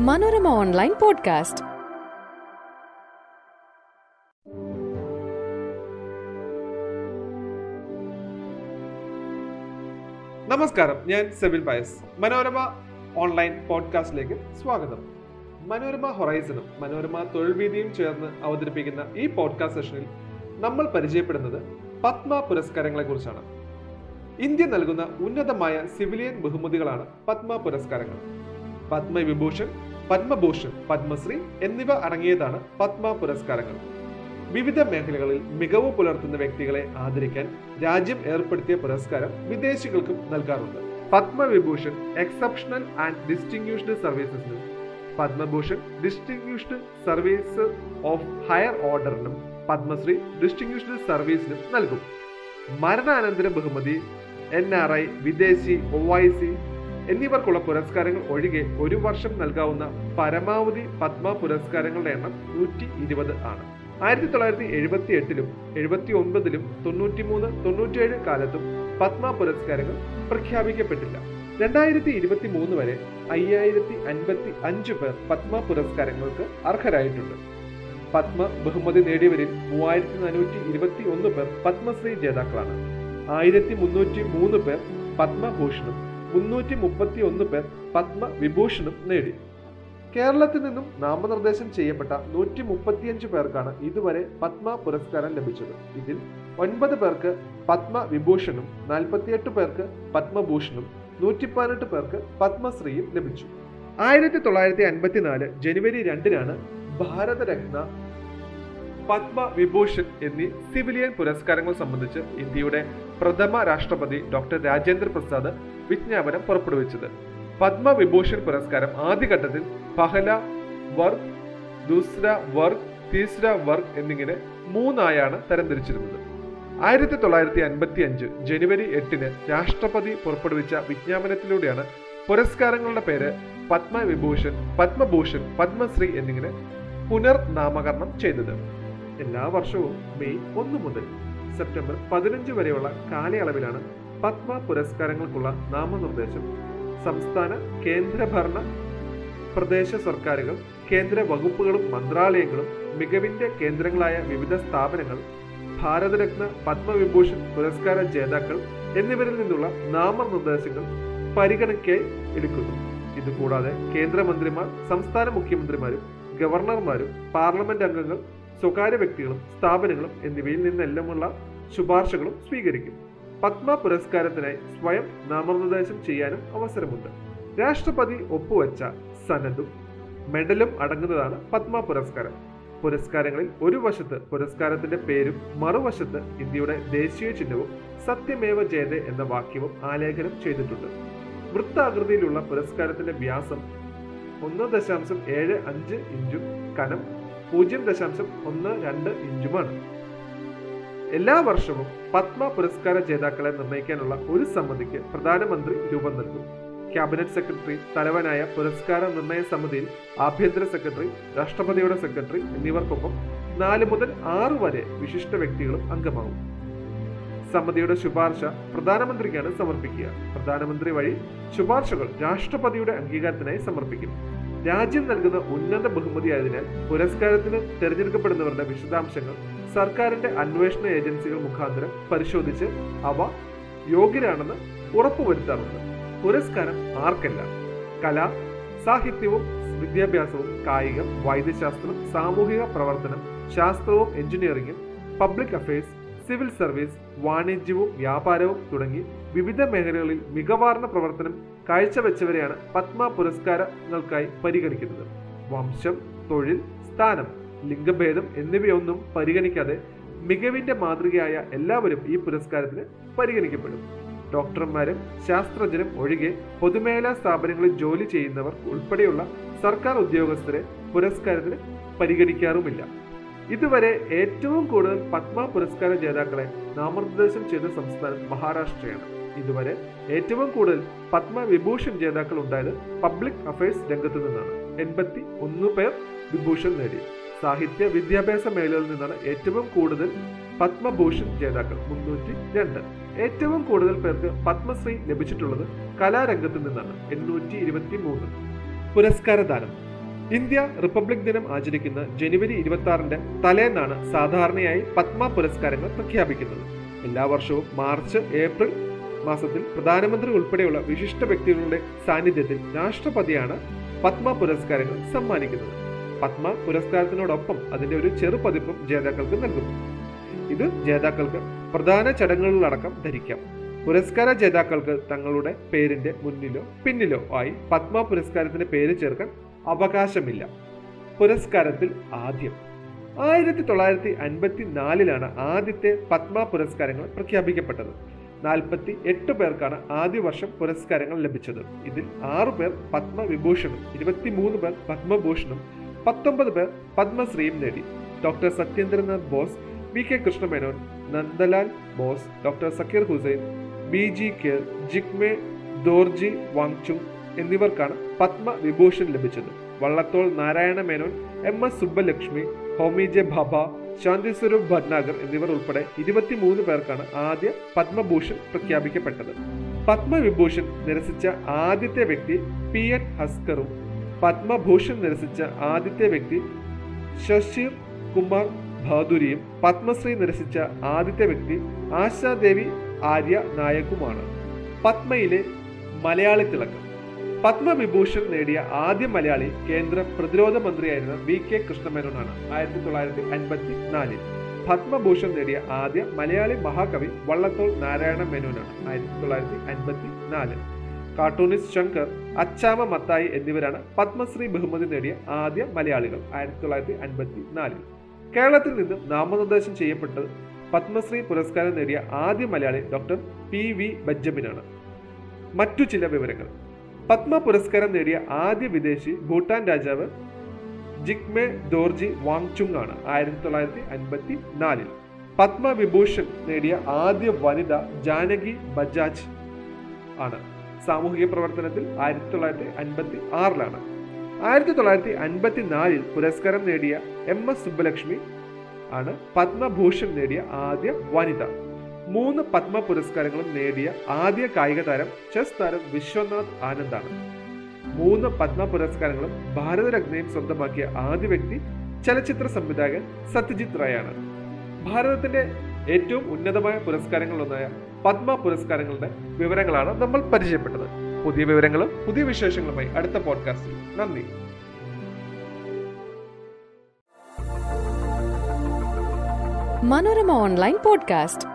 Manorama online podcast. നമസ്കാരം ഞാൻ Sebin Pius. Manorama online പോഡ്കാസ്റ്റിലേക്ക് സ്വാഗതം. മനോരമ ഹൊറൈസണും മനോരമ തൊഴിൽവീതിയും ചേർന്ന് അവതരിപ്പിക്കുന്ന ഈ പോഡ്കാസ്റ്റ് സെഷനിൽ നമ്മൾ പരിചയപ്പെടുന്നത് പത്മ പുരസ്കാരങ്ങളെ കുറിച്ചാണ്. ഇന്ത്യ നൽകുന്ന ഉന്നതമായ സിവിലിയൻ ബഹുമതികളാണ് പത്മ പുരസ്കാരങ്ങൾ. പത്മവിഭൂഷൺ പത്മഭൂഷൺ പത്മശ്രീ എന്നിവ അടങ്ങിയതാണ് പത്മ പുരസ്കാരങ്ങൾ. വിവിധ മേഖലകളിൽ മികവ് പുലർത്തുന്ന വ്യക്തികളെ ആദരിക്കാൻ രാജ്യം ഏർപ്പെടുത്തിയ പുരസ്കാരം വിദേശികൾക്കും നൽകാറുണ്ട്. Padma Vibhushan exceptional and distinguished സർവീസസിനും Padma Bhushan distinguished service of higher ഓർഡറിനും Padma Shri distinguished സർവീസിനും നൽകും. മരണാനന്തര ബഹുമതി എൻ ആർ ഐ വിദേശി ഒ ഐ സി എന്നിവർക്കുള്ള പുരസ്കാരങ്ങൾ ഒഴികെ ഒരു വർഷം നൽകാവുന്ന പരമാവധി പത്മ പുരസ്കാരങ്ങളുടെ എണ്ണം നൂറ്റി ഇരുപത് ആണ്. ആയിരത്തി തൊള്ളായിരത്തി എഴുപത്തി എട്ടിലും എഴുപത്തി ഒൻപതിലും തൊണ്ണൂറ്റിമൂന്ന് തൊണ്ണൂറ്റിയേഴ് കാലത്തും പത്മ പുരസ്കാരങ്ങൾ പ്രഖ്യാപിക്കപ്പെട്ടില്ല. രണ്ടായിരത്തി ഇരുപത്തി മൂന്ന് വരെ അയ്യായിരത്തി അൻപത്തി അഞ്ച് പേർ പത്മ പുരസ്കാരങ്ങൾക്ക് അർഹരായിട്ടുണ്ട്. പത്മ ബഹുമതി നേടിയവരിൽ മൂവായിരത്തി നാനൂറ്റി ഇരുപത്തി ഒന്ന് പേർ പത്മശ്രീ ജേതാക്കളാണ്. ആയിരത്തി മുന്നൂറ്റി മൂന്ന് പേർ പത്മഭൂഷണും മുന്നൂറ്റി മുപ്പത്തി ഒന്ന് പേർ പത്മവിഭൂഷണും നേടി. കേരളത്തിൽ നിന്നും നാമനിർദ്ദേശം ചെയ്യപ്പെട്ട നൂറ്റി മുപ്പത്തിയഞ്ച് പേർക്കാണ് ഇതുവരെ പത്മ പുരസ്കാരം ലഭിച്ചത്. ഇതിൽ ഒൻപത് പേർക്ക് പത്മവിഭൂഷണും നാൽപ്പത്തിയെട്ട് പേർക്ക് പത്മഭൂഷണും നൂറ്റി പതിനെട്ട് പേർക്ക് പത്മശ്രീയും ലഭിച്ചു. ആയിരത്തി തൊള്ളായിരത്തി അൻപത്തിനാല് ജനുവരി രണ്ടിനാണ് ഭാരതരത്ന പത്മ വിഭൂഷൺ എന്നീ സിവിലിയൻ പുരസ്കാരങ്ങൾ സംബന്ധിച്ച് ഇന്ത്യയുടെ പ്രഥമ രാഷ്ട്രപതി ഡോക്ടർ രാജേന്ദ്ര പ്രസാദ് വിജ്ഞാപനം പുറപ്പെടുവിച്ചത്. പത്മവിഭൂഷൺ പുരസ്കാരം ആദ്യഘട്ടത്തിൽ പഹല വർഗ് ദൂസ്ര വർഗ് തീസ്ര വർഗ് എന്നിങ്ങനെ മൂന്നായാണ് തരംതിരിച്ചിരുന്നത്. ആയിരത്തി തൊള്ളായിരത്തി അൻപത്തി അഞ്ച് ജനുവരി എട്ടിന് രാഷ്ട്രപതി പുറപ്പെടുവിച്ച വിജ്ഞാപനത്തിലൂടെയാണ് പുരസ്കാരങ്ങളുടെ പേര് പത്മവിഭൂഷൺ പത്മഭൂഷൺ പത്മശ്രീ എന്നിങ്ങനെ പുനർനാമകരണം ചെയ്തത്. എല്ലാ വർഷവും മെയ് ഒന്ന് മുതൽ സെപ്റ്റംബർ പതിനഞ്ച് വരെയുള്ള കാലയളവിലാണ് പത്മ പുരസ്കാരങ്ങൾക്കുള്ള നാമനിർദ്ദേശം. സംസ്ഥാന കേന്ദ്രഭരണ പ്രദേശ സർക്കാരുകൾ കേന്ദ്ര വകുപ്പുകളും മന്ത്രാലയങ്ങളും മികവിന്റെ കേന്ദ്രങ്ങളായ വിവിധ സ്ഥാപനങ്ങൾ ഭാരതരത്ന പത്മവിഭൂഷൺ പുരസ്കാര ജേതാക്കൾ എന്നിവരിൽ നിന്നുള്ള നാമനിർദ്ദേശങ്ങൾ പരിഗണനയ്ക്കായി എടുക്കുന്നു. ഇതുകൂടാതെ കേന്ദ്രമന്ത്രിമാർ സംസ്ഥാന മുഖ്യമന്ത്രിമാരും ഗവർണർമാരും പാർലമെന്റ് അംഗങ്ങൾ സ്വകാര്യ വ്യക്തികളും സ്ഥാപനങ്ങളും എന്നിവയിൽ നിന്നെല്ലാമുള്ള ശുപാർശകളും സ്വീകരിക്കും. പത്മ പുരസ്കാരത്തിനായി സ്വയം നാമനിർദ്ദേശം ചെയ്യാനും അവസരമുണ്ട്. രാഷ്ട്രപതി ഒപ്പുവച്ച സനദും മെഡലും അടങ്ങുന്നതാണ് പത്മ പുരസ്കാരം. പുരസ്കാരങ്ങളിൽ ഒരു വശത്ത് പുരസ്കാരത്തിന്റെ പേരും മറുവശത്ത് ഇന്ത്യയുടെ ദേശീയ ചിഹ്നവും സത്യമേവ ജയതേ എന്ന വാക്യവും ആലേഖനം ചെയ്തിട്ടുണ്ട്. വൃത്താകൃതിയിലുള്ള പുരസ്കാരത്തിന്റെ വ്യാസം ഒന്ന് ദശാംശം ഏഴ് അഞ്ച് ഇഞ്ചും കനം പൂജ്യം ദശാംശം ഒന്ന് രണ്ട് ഇഞ്ചുമാണ്. എല്ലാ വർഷവും പത്മ പുരസ്കാര ജേതാക്കളെ നിർണയിക്കാനുള്ള ഒരു സമിതിക്ക് പ്രധാനമന്ത്രി രൂപം നൽകും. ക്യാബിനറ്റ് സെക്രട്ടറി തലവനായ പുരസ്കാര നിർണയ സമിതിയിൽ ആഭ്യന്തര സെക്രട്ടറി രാഷ്ട്രപതിയുടെ സെക്രട്ടറി എന്നിവർക്കൊപ്പം നാല് മുതൽ ആറ് വരെ വിശിഷ്ട വ്യക്തികളും അംഗമാകും. സമിതിയുടെ ശുപാർശ പ്രധാനമന്ത്രിക്കാണ് സമർപ്പിക്കുക. പ്രധാനമന്ത്രി വഴി ശുപാർശകൾ രാഷ്ട്രപതിയുടെ അംഗീകാരത്തിനായി സമർപ്പിക്കും. രാജ്യം നൽകുന്ന ഉന്നത ബഹുമതിയായതിനാൽ പുരസ്കാരത്തിന് തിരഞ്ഞെടുക്കപ്പെടുന്നവരുടെ വിശദാംശങ്ങൾ സർക്കാരിന്റെ അന്വേഷണ ഏജൻസികൾ മുഖാന്തരം പരിശോധിച്ച് അവ യോഗ്യരാണെന്ന് ഉറപ്പുവരുത്താറുണ്ട്. പുരസ്കാരം ആർക്കല്ല? കല സാഹിത്യവും വിദ്യാഭ്യാസവും കായികം വൈദ്യശാസ്ത്രം സാമൂഹിക പ്രവർത്തനം ശാസ്ത്രവും എഞ്ചിനീയറിംഗും പബ്ലിക് അഫയേഴ്സ് സിവിൽ സർവീസ് വാണിജ്യവും വ്യാപാരവും തുടങ്ങി വിവിധ മേഖലകളിൽ മികവാർന്ന പ്രവർത്തനം കാഴ്ചവെച്ചവരെയാണ് പത്മ പുരസ്കാരങ്ങൾക്കായി പരിഗണിക്കുന്നത്. വംശം തൊഴിൽ സ്ഥാനം ലിംഗഭേദം എന്നിവയൊന്നും പരിഗണിക്കാതെ മികവിന്റെ മാതൃകയായ എല്ലാവരും ഈ പുരസ്കാരത്തിന് പരിഗണിക്കപ്പെടും. ഡോക്ടർമാരും ശാസ്ത്രജ്ഞരും ഒഴികെ പൊതുമേഖലാ സ്ഥാപനങ്ങളിൽ ജോലി ചെയ്യുന്നവർ ഉൾപ്പെടെയുള്ള സർക്കാർ ഉദ്യോഗസ്ഥരെ പുരസ്കാരത്തിന് പരിഗണിക്കാറുമില്ല. ഇതുവരെ ഏറ്റവും കൂടുതൽ പത്മ പുരസ്കാര ജേതാക്കളെ നാമനിർദ്ദേശം ചെയ്ത സംസ്ഥാനം മഹാരാഷ്ട്രയാണ്. ഇതുവരെ ഏറ്റവും കൂടുതൽ പത്മവിഭൂഷൺ ജേതാക്കൾ ഉണ്ടായത് പബ്ലിക് അഫയേഴ്സ് രംഗത്തു നിന്നാണ്. എൺപത്തി ഒന്ന് പേർ വിഭൂഷൺ നേടി. സാഹിത്യ വിദ്യാഭ്യാസ മേഖലയിൽ നിന്നാണ് ഏറ്റവും കൂടുതൽ പത്മഭൂഷൺ ജേതാക്കൾ. മുന്നൂറ്റി രണ്ട്. ഏറ്റവും കൂടുതൽ പേർക്ക് പത്മശ്രീ ലഭിച്ചിട്ടുള്ളത് കലാരംഗത്ത് നിന്നാണ്. എണ്ണൂറ്റി ഇരുപത്തി മൂന്ന്. പുരസ്കാരദാനം ഇന്ത്യ റിപ്പബ്ലിക് ദിനം ആചരിക്കുന്ന ജനുവരി ഇരുപത്തി ആറിന്റെ തലേന്നാണ് സാധാരണയായി പത്മ പുരസ്കാരങ്ങൾ പ്രഖ്യാപിക്കുന്നത്. എല്ലാ വർഷവും മാർച്ച് ഏപ്രിൽ മാസത്തിൽ പ്രധാനമന്ത്രി ഉൾപ്പെടെയുള്ള വിശിഷ്ട വ്യക്തികളുടെ സാന്നിധ്യത്തിൽ രാഷ്ട്രപതിയാണ് പത്മ പുരസ്കാരങ്ങൾ സമ്മാനിക്കുന്നത്. പത്മ പുരസ്കാരത്തിനോടൊപ്പം അതിന്റെ ഒരു ചെറുപതിപ്പും ജേതാക്കൾക്ക് നൽകുന്നു ഇത് ജേതാക്കൾക്ക് പ്രധാന ചടങ്ങുകളിലടക്കം ധരിക്കാം. പുരസ്കാര ജേതാക്കൾക്ക് തങ്ങളുടെ പേരിന്റെ മുന്നിലോ പിന്നിലോ ആയി പത്മ പുരസ്കാരത്തിന്റെ പേര് ചേർക്കാൻ അവകാശമില്ല. പുരസ്കാരത്തിൽ ആദ്യം. ആയിരത്തി തൊള്ളായിരത്തി അൻപത്തി നാലിലാണ് ആദ്യത്തെ പത്മ പുരസ്കാരങ്ങൾ പ്രഖ്യാപിക്കപ്പെട്ടത്. നാൽപ്പത്തി എട്ട് പേർക്കാണ് ആദ്യ വർഷം പുരസ്കാരങ്ങൾ ലഭിച്ചത്. ഇതിൽ ആറു പേർ പത്മവിഭൂഷണും ഇരുപത്തിമൂന്ന് പേർ പത്മഭൂഷണും പത്തൊമ്പത് പേർ പത്മശ്രീയും നേടി. Doctor Satyendranath Bose V K Krishna Menon Nandalal Bose doctor Zakir Hussain B G K Jigme Dorji Wangchuk എന്നിവർക്കാണ് പത്മവിഭൂഷൺ ലഭിച്ചത്. Vallathol Narayana Menon M S Subbulakshmi Homi J Bhabha Shanti Swarup Bhatnagar എന്നിവർ ഉൾപ്പെടെ ഇരുപത്തിമൂന്ന് പേർക്കാണ് ആദ്യ പത്മഭൂഷൺ പ്രഖ്യാപിക്കപ്പെട്ടത്. പത്മവിഭൂഷൺ നിരസിച്ച ആദ്യത്തെ വ്യക്തി പി എൻ ഹസ്കറും പത്മഭൂഷൺ നിരസിച്ച ആദ്യത്തെ വ്യക്തി ശശീർ കുമാർ ഭാദുരിയും പത്മശ്രീ നിരസിച്ച ആദ്യത്തെ വ്യക്തി ആശാദേവി ആര്യ നായകുമാണ് പത്മയിലെ മലയാളി തിളക്കം പത്മവിഭൂഷൺ നേടിയ ആദ്യ മലയാളി കേന്ദ്ര പ്രതിരോധ മന്ത്രിയായിരുന്ന വി കെ കൃഷ്ണമേനോനാണ് ആയിരത്തി തൊള്ളായിരത്തി അൻപത്തി നാലിൽ പത്മഭൂഷൺ നേടിയ ആദ്യ മലയാളി മഹാകവി വള്ളത്തോൾ നാരായണ മേനോനാണ് ആയിരത്തി തൊള്ളായിരത്തി അൻപത്തി നാല് കാർട്ടൂണിസ്റ്റ് ശങ്കർ അച്ചാമ മത്തായി എന്നിവരാണ് പത്മശ്രീ ബഹുമതി നേടിയ ആദ്യ മലയാളികൾ ആയിരത്തി തൊള്ളായിരത്തി അൻപത്തി നാലിൽ കേരളത്തിൽ നിന്നും നാമനിർദ്ദേശം ചെയ്യപ്പെട്ടത് പത്മശ്രീ പുരസ്കാരം നേടിയ ആദ്യ മലയാളി ഡോക്ടർ പി വി ബെഞ്ചമിനാണ്. മറ്റു ചില വിവരങ്ങൾ. പത്മ പുരസ്കാരം നേടിയ ആദ്യ വിദേശി ഭൂട്ടാൻ രാജാവ് ജിഗ്മെ ദോർജി വാങ്ചുങ് ആണ് ആയിരത്തി തൊള്ളായിരത്തി അൻപത്തി നാലിൽ പത്മവിഭൂഷൺ നേടിയ ആദ്യ വനിത ജാനകി ബജാജ് ആണ്. സാമൂഹിക പ്രവർത്തനത്തിൽ ആയിരത്തി തൊള്ളായിരത്തി അൻപത്തി ആറിലാണ് ആയിരത്തി തൊള്ളായിരത്തി അൻപത്തി നാലിൽ പുരസ്കാരം നേടിയ എം എസ് സുബ്ബലക്ഷ്മി ആണ് പത്മഭൂഷൺ നേടിയ ആദ്യ വനിത. മൂന്ന് പത്മ പുരസ്കാരങ്ങളും നേടിയ ആദ്യ കായിക താരം ചെസ് താരം വിശ്വനാഥ് ആനന്ദാണ്. മൂന്ന് പത്മ പുരസ്കാരങ്ങളും ഭാരതരത്നയും സ്വന്തമാക്കിയ ആദ്യ വ്യക്തി ചലച്ചിത്ര സംവിധായകൻ സത്യജിത് റായാണ്. ഭാരതത്തിന്റെ ഏറ്റവും ഉന്നതമായ പുരസ്കാരങ്ങളിലൊന്നായ പത്മ പുരസ്കാരങ്ങളുടെ വിവരങ്ങളാണ് നമ്മൾ പരിചയപ്പെട്ടത്. പുതിയ വിവരങ്ങളും പുതിയ വിശേഷങ്ങളുമായി അടുത്ത പോഡ്കാസ്റ്റിൽ. നന്ദി. Manorama online podcast.